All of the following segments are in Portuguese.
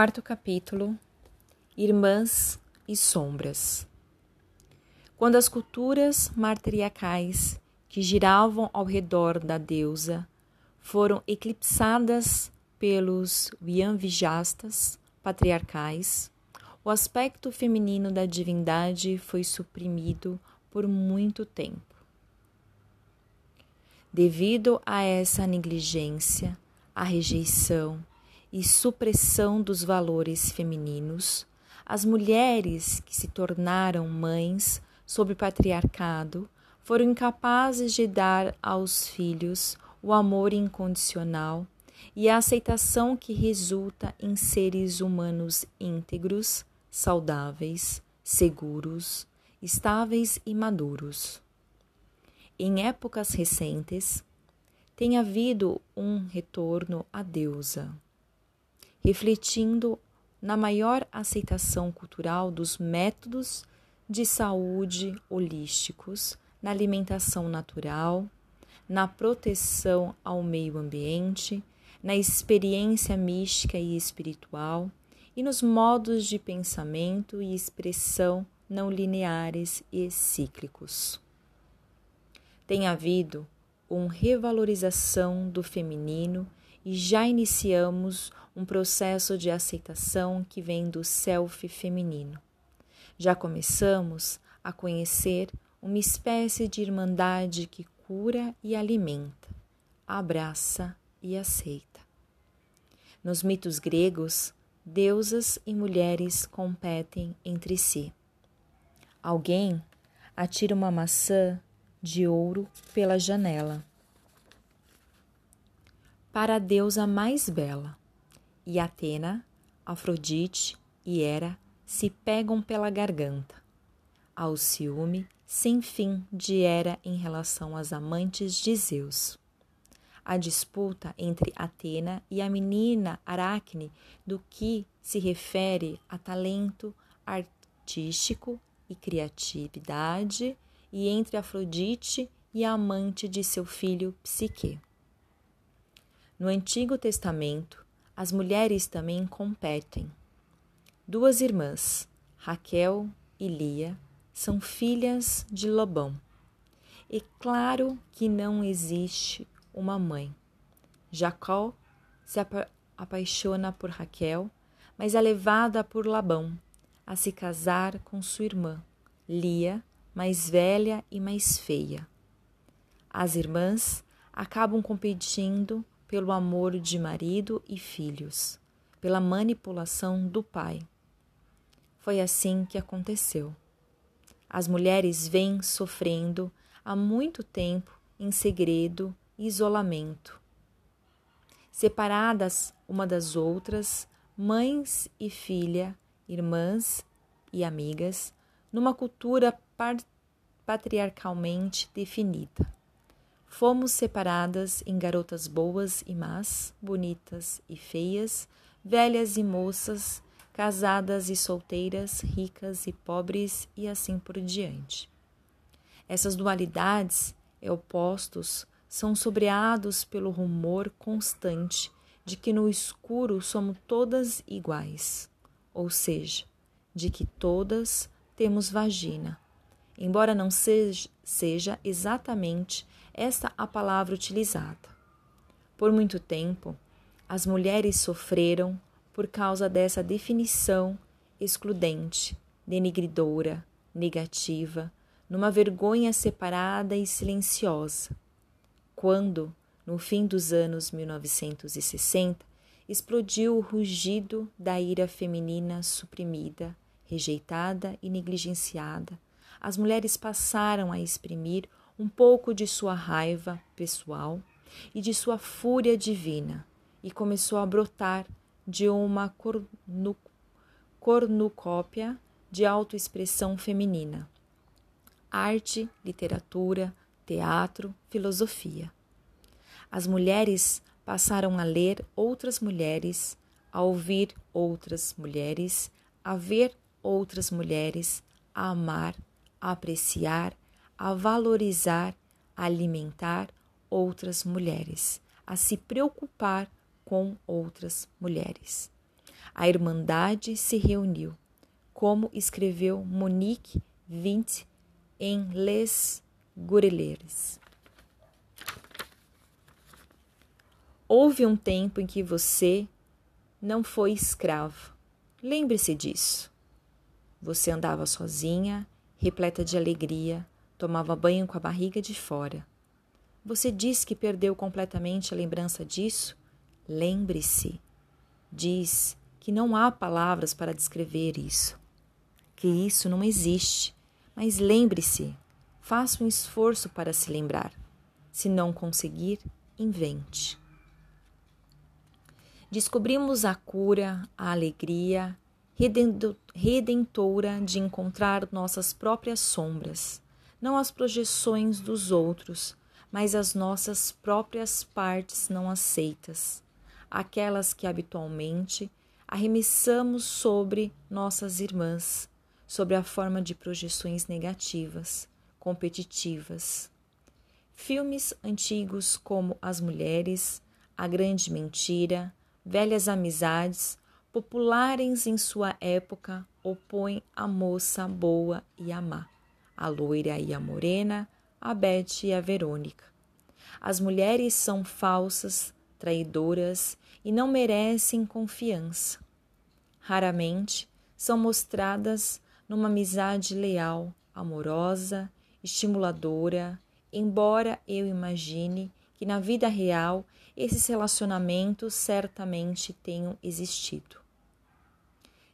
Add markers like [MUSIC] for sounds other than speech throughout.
Quarto capítulo: Irmãs e Sombras. Quando as culturas matriarcais que giravam ao redor da deusa e supressão dos valores femininos, as mulheres que se tornaram mães sob patriarcado foram incapazes de dar aos filhos o amor incondicional e a aceitação que resulta em seres humanos íntegros, saudáveis, seguros, estáveis e maduros. Em épocas recentes, tem havido um retorno à deusa refletindo na maior aceitação cultural dos métodos de saúde holísticos, na alimentação natural, na proteção ao meio ambiente, na experiência mística e espiritual e nos modos de pensamento e expressão não lineares e cíclicos. Tem havido uma revalorização do feminino e já iniciamos um processo de aceitação que vem do self feminino. Já começamos a conhecer uma espécie de irmandade que cura e alimenta, abraça e aceita. Nos mitos gregos, deusas e mulheres competem entre si. Alguém atira uma maçã de ouro pela janela para a deusa mais bela. E Atena, Afrodite e Hera se pegam pela garganta. Ao ciúme sem fim de Hera em relação às amantes de Zeus. A disputa entre Atena e a menina Aracne do que se refere a talento artístico e criatividade e entre Afrodite e a amante de seu filho Psique. No Antigo Testamento, as mulheres também competem. Duas irmãs, Raquel e Lia, são filhas de Lobão. E claro que não existe uma mãe. Jacó se apa apaixona por Raquel, mas é levada por Labão a se casar com sua irmã, Lia, mais velha e mais feia. As irmãs acabam competindo pelo amor de marido e filhos, pela manipulação do pai. Foi assim que aconteceu. As mulheres vêm sofrendo há muito tempo em segredo e isolamento. Separadas uma das outras, mães e filha, irmãs e amigas, numa cultura patriarcalmente definida. Fomos separadas em garotas boas e más, bonitas e feias, velhas e moças, casadas e solteiras, ricas e pobres e assim por diante. Essas dualidades e opostos são sobreados pelo rumor constante de que no escuro somos todas iguais, ou seja, de que todas temos vagina, embora não seja, seja exatamente esta a palavra utilizada. Por muito tempo, as mulheres sofreram por causa dessa definição excludente, denigridora, negativa, numa vergonha separada e silenciosa. Quando, no fim dos anos 1960, explodiu o rugido da ira feminina suprimida, rejeitada e negligenciada, as mulheres passaram a exprimir um pouco de sua raiva pessoal e de sua fúria divina, e começou a brotar de uma cornu cornucópia de autoexpressão feminina. Arte, literatura, teatro, filosofia. As mulheres passaram a ler outras mulheres, a ouvir outras mulheres, a ver outras mulheres, a amar, a apreciar, a valorizar, a alimentar outras mulheres, a se preocupar com outras mulheres. A Irmandade se reuniu, como escreveu Monique Vint em Les Goureleurs. Houve um tempo em que você não foi escravo. Lembre-se disso. Você andava sozinha, repleta de alegria, tomava banho com a barriga de fora. Você diz que perdeu completamente a lembrança disso? Lembre-se. Diz que não há palavras para descrever isso, que isso não existe. Mas lembre-se, faça um esforço para se lembrar. Se não conseguir, invente. Descobrimos a cura, a alegria redentora de encontrar nossas próprias sombras, não as projeções dos outros, mas as nossas próprias partes não aceitas, aquelas que habitualmente arremessamos sobre nossas irmãs, sobre a forma de projeções negativas, competitivas. Filmes antigos como As Mulheres, A Grande Mentira, Velhas Amizades, populares em sua época, opõem a moça boa e a má, a loira e a morena, a Beth e a Verônica. As mulheres são falsas, traidoras e não merecem confiança. Raramente são mostradas numa amizade leal, amorosa, estimuladora, embora eu imagine que na vida real esses relacionamentos certamente tenham existido.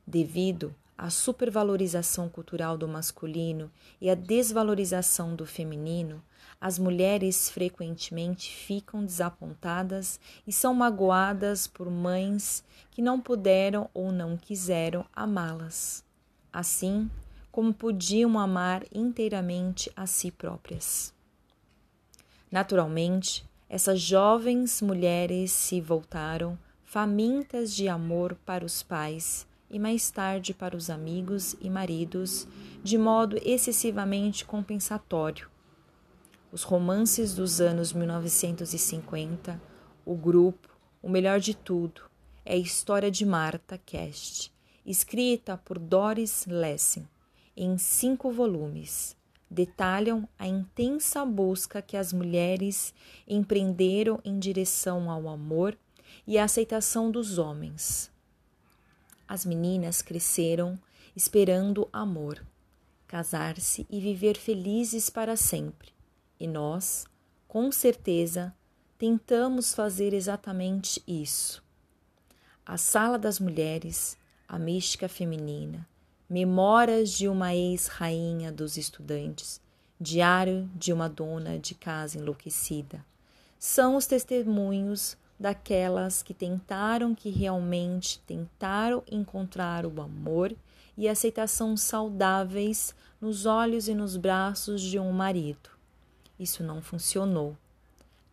Devido à supervalorização cultural do masculino e à desvalorização do feminino, as mulheres frequentemente ficam desapontadas e são magoadas por mães que não puderam ou não quiseram amá-las, assim como podiam amar inteiramente a si próprias. Naturalmente, essas jovens mulheres se voltaram famintas de amor para os pais e mais tarde para os amigos e maridos, de modo excessivamente compensatório os romances dos anos 1950, o grupo, o melhor de tudo, é a história de Marta Cast, escrita por Doris Lessing, em cinco volumes. Detalham a intensa busca que as mulheres empreenderam em direção ao amor e à aceitação dos homens. As meninas cresceram esperando amor, casar-se e viver felizes para sempre. E nós, com certeza, tentamos fazer exatamente isso. A Sala das Mulheres, a mística feminina, Memórias de uma ex-rainha dos estudantes, Diário de uma dona de casa enlouquecida, são os testemunhos daquelas que tentaram, que realmente tentaram encontrar o amor e aceitação saudáveis nos olhos e nos braços de um marido isso não funcionou,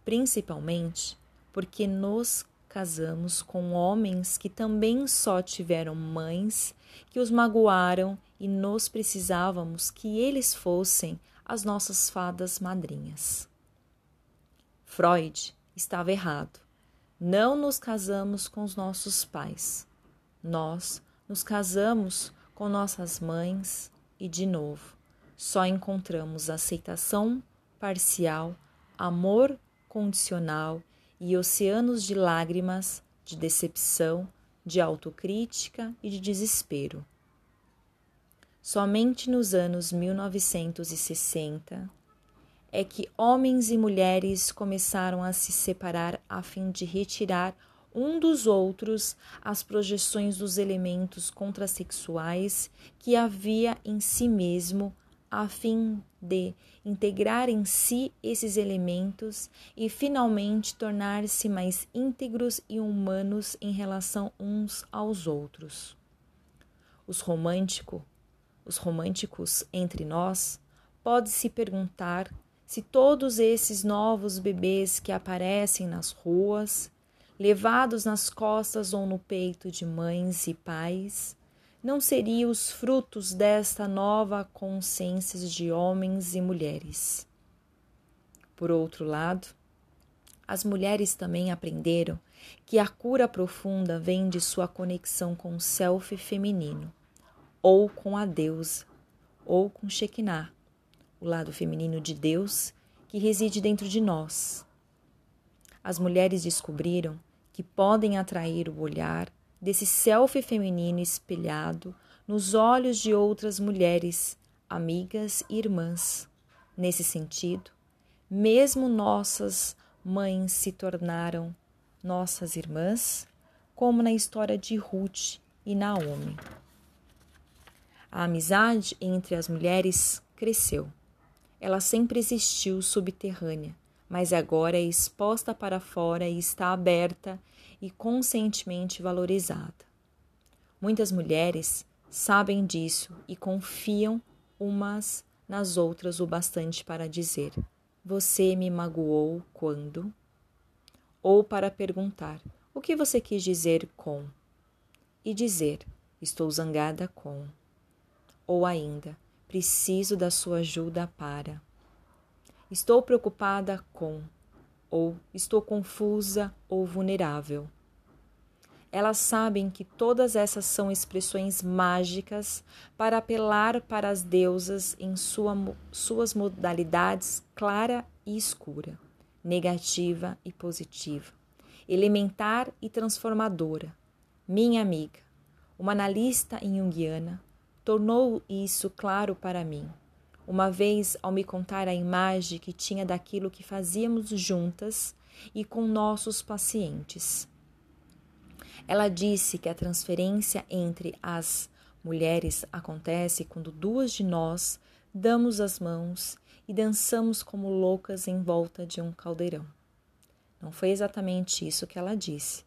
principalmente porque nos casamos com homens que também só tiveram mães que os magoaram e nós precisávamos que eles fossem as nossas fadas madrinhas. Freud estava errado. Não nos casamos com os nossos pais. Nós nos casamos com nossas mães e, de novo, só encontramos aceitação parcial, amor condicional e oceanos de lágrimas, de decepção, de autocrítica e de desespero. Somente nos anos 1960 é que homens e mulheres começaram a se separar a fim de retirar um dos outros as projeções dos elementos contrasexuais que havia em si mesmo a fim de integrar em si esses elementos e finalmente tornar-se mais íntegros e humanos em relação uns aos outros. Os romântico, os românticos entre nós, pode-se perguntar se todos esses novos bebês que aparecem nas ruas, levados nas costas ou no peito de mães e pais, não seriam os frutos desta nova consciência de homens e mulheres. Por outro lado, as mulheres também aprenderam que a cura profunda vem de sua conexão com o self feminino, ou com a deusa, ou com Shekinah, o lado feminino de Deus que reside dentro de nós. As mulheres descobriram que podem atrair o olhar desse self feminino espelhado nos olhos de outras mulheres, amigas e irmãs. Nesse sentido, mesmo nossas mães se tornaram nossas irmãs, como na história de Ruth e Naomi. A amizade entre as mulheres cresceu. Ela sempre existiu subterrânea, mas agora é exposta para fora e está aberta e conscientemente valorizada. Muitas mulheres sabem disso e confiam umas nas outras o bastante para dizer: Você me magoou quando? Ou para perguntar: O que você quis dizer com? E dizer: Estou zangada com. Ou ainda: Preciso da sua ajuda para. Estou preocupada com. Ou estou confusa ou vulnerável. Elas sabem que todas essas são expressões mágicas para apelar para as deusas em sua, suas modalidades clara e escura, negativa e positiva, elementar e transformadora. Minha amiga, uma analista em Jungiana, tornou isso claro para mim. Uma vez, ao me contar a imagem que tinha daquilo que fazíamos juntas e com nossos pacientes. Ela disse que a transferência entre as mulheres acontece quando duas de nós damos as mãos e dançamos como loucas em volta de um caldeirão. Não foi exatamente isso que ela disse,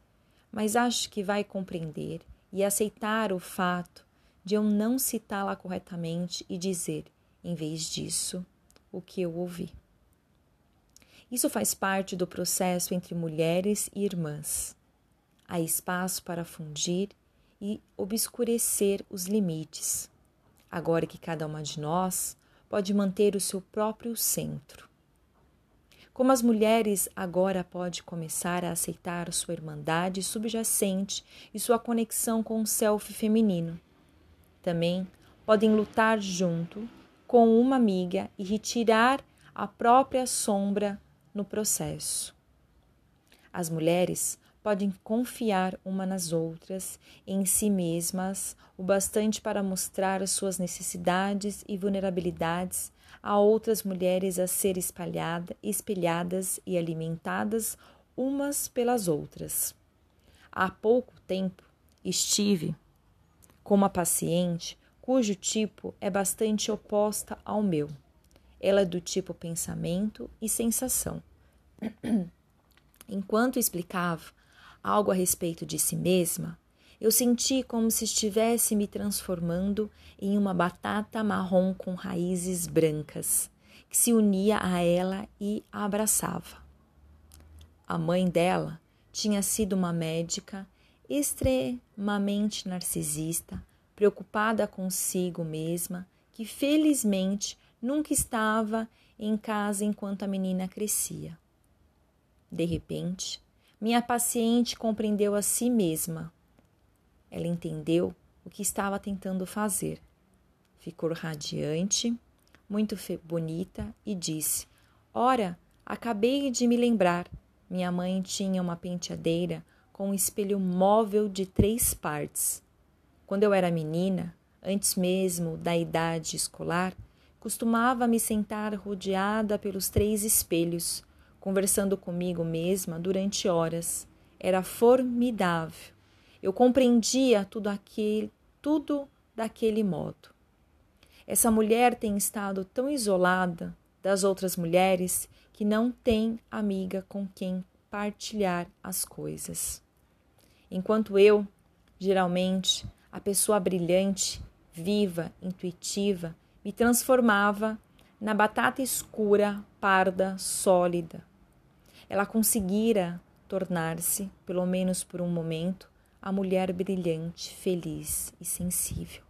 mas acho que vai compreender e aceitar o fato de eu não citá-la corretamente e dizer, em vez disso, o que eu ouvi. Isso faz parte do processo entre mulheres e irmãs. Há espaço para fundir e obscurecer os limites, agora que cada uma de nós pode manter o seu próprio centro. Como as mulheres agora pode começar a aceitar sua irmandade subjacente e sua conexão com o self feminino. Também podem lutar junto com uma amiga e retirar a própria sombra no processo. As mulheres podem confiar uma nas outras, em si mesmas, o bastante para mostrar suas necessidades e vulnerabilidades a outras mulheres a ser espalhada, espelhadas e alimentadas umas pelas outras. Há pouco tempo estive com uma paciente cujo tipo é bastante oposta ao meu. Ela é do tipo pensamento e sensação. [CLEARS THROAT] Enquanto explicava, algo a respeito de si mesma, eu senti como se estivesse me transformando em uma batata marrom com raízes brancas, que se unia a ela e a abraçava. A mãe dela tinha sido uma médica extremamente narcisista, preocupada consigo mesma, que felizmente nunca estava em casa enquanto a menina crescia. De repente, minha paciente compreendeu a si mesma. Ela entendeu o que estava tentando fazer. Ficou radiante, muito bonita e disse: Ora, acabei de me lembrar. Minha mãe tinha uma penteadeira com um espelho móvel de três partes. Quando eu era menina, antes mesmo da idade escolar, costumava me sentar rodeada pelos três espelhos conversando comigo mesma durante horas. Era formidável. Eu compreendia tudo aquele, tudo daquele modo. Essa mulher tem estado tão isolada das outras mulheres que não tem amiga com quem partilhar as coisas. Enquanto eu, geralmente, a pessoa brilhante, viva, intuitiva, me transformava na batata escura, parda, sólida, ela conseguira tornar-se, pelo menos por um momento, a mulher brilhante, feliz e sensível.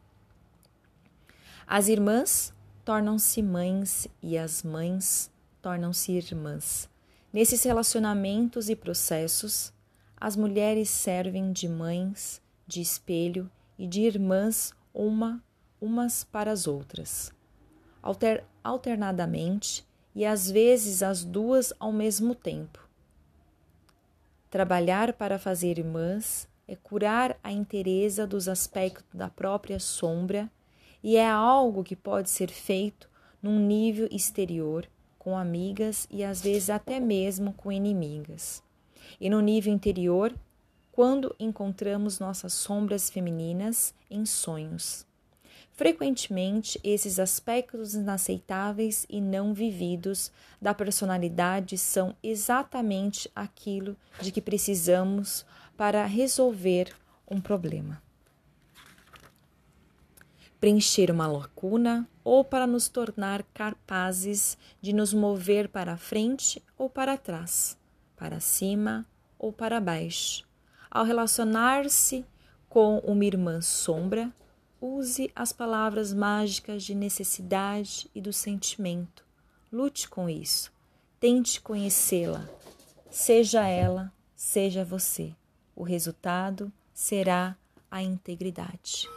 As irmãs tornam-se mães e as mães tornam-se irmãs. Nesses relacionamentos e processos, as mulheres servem de mães, de espelho e de irmãs uma umas para as outras, alter, alternadamente e às vezes as duas ao mesmo tempo. Trabalhar para fazer irmãs é curar a inteireza dos aspectos da própria sombra e é algo que pode ser feito num nível exterior, com amigas e às vezes até mesmo com inimigas. E no nível interior, quando encontramos nossas sombras femininas em sonhos. Frequentemente, esses aspectos inaceitáveis e não vividos da personalidade são exatamente aquilo de que precisamos para resolver um problema. Preencher uma lacuna ou para nos tornar capazes de nos mover para frente ou para trás, para cima ou para baixo. Ao relacionar-se com uma irmã sombra, Use as palavras mágicas de necessidade e do sentimento. Lute com isso. Tente conhecê-la. Seja ela, seja você. O resultado será a integridade.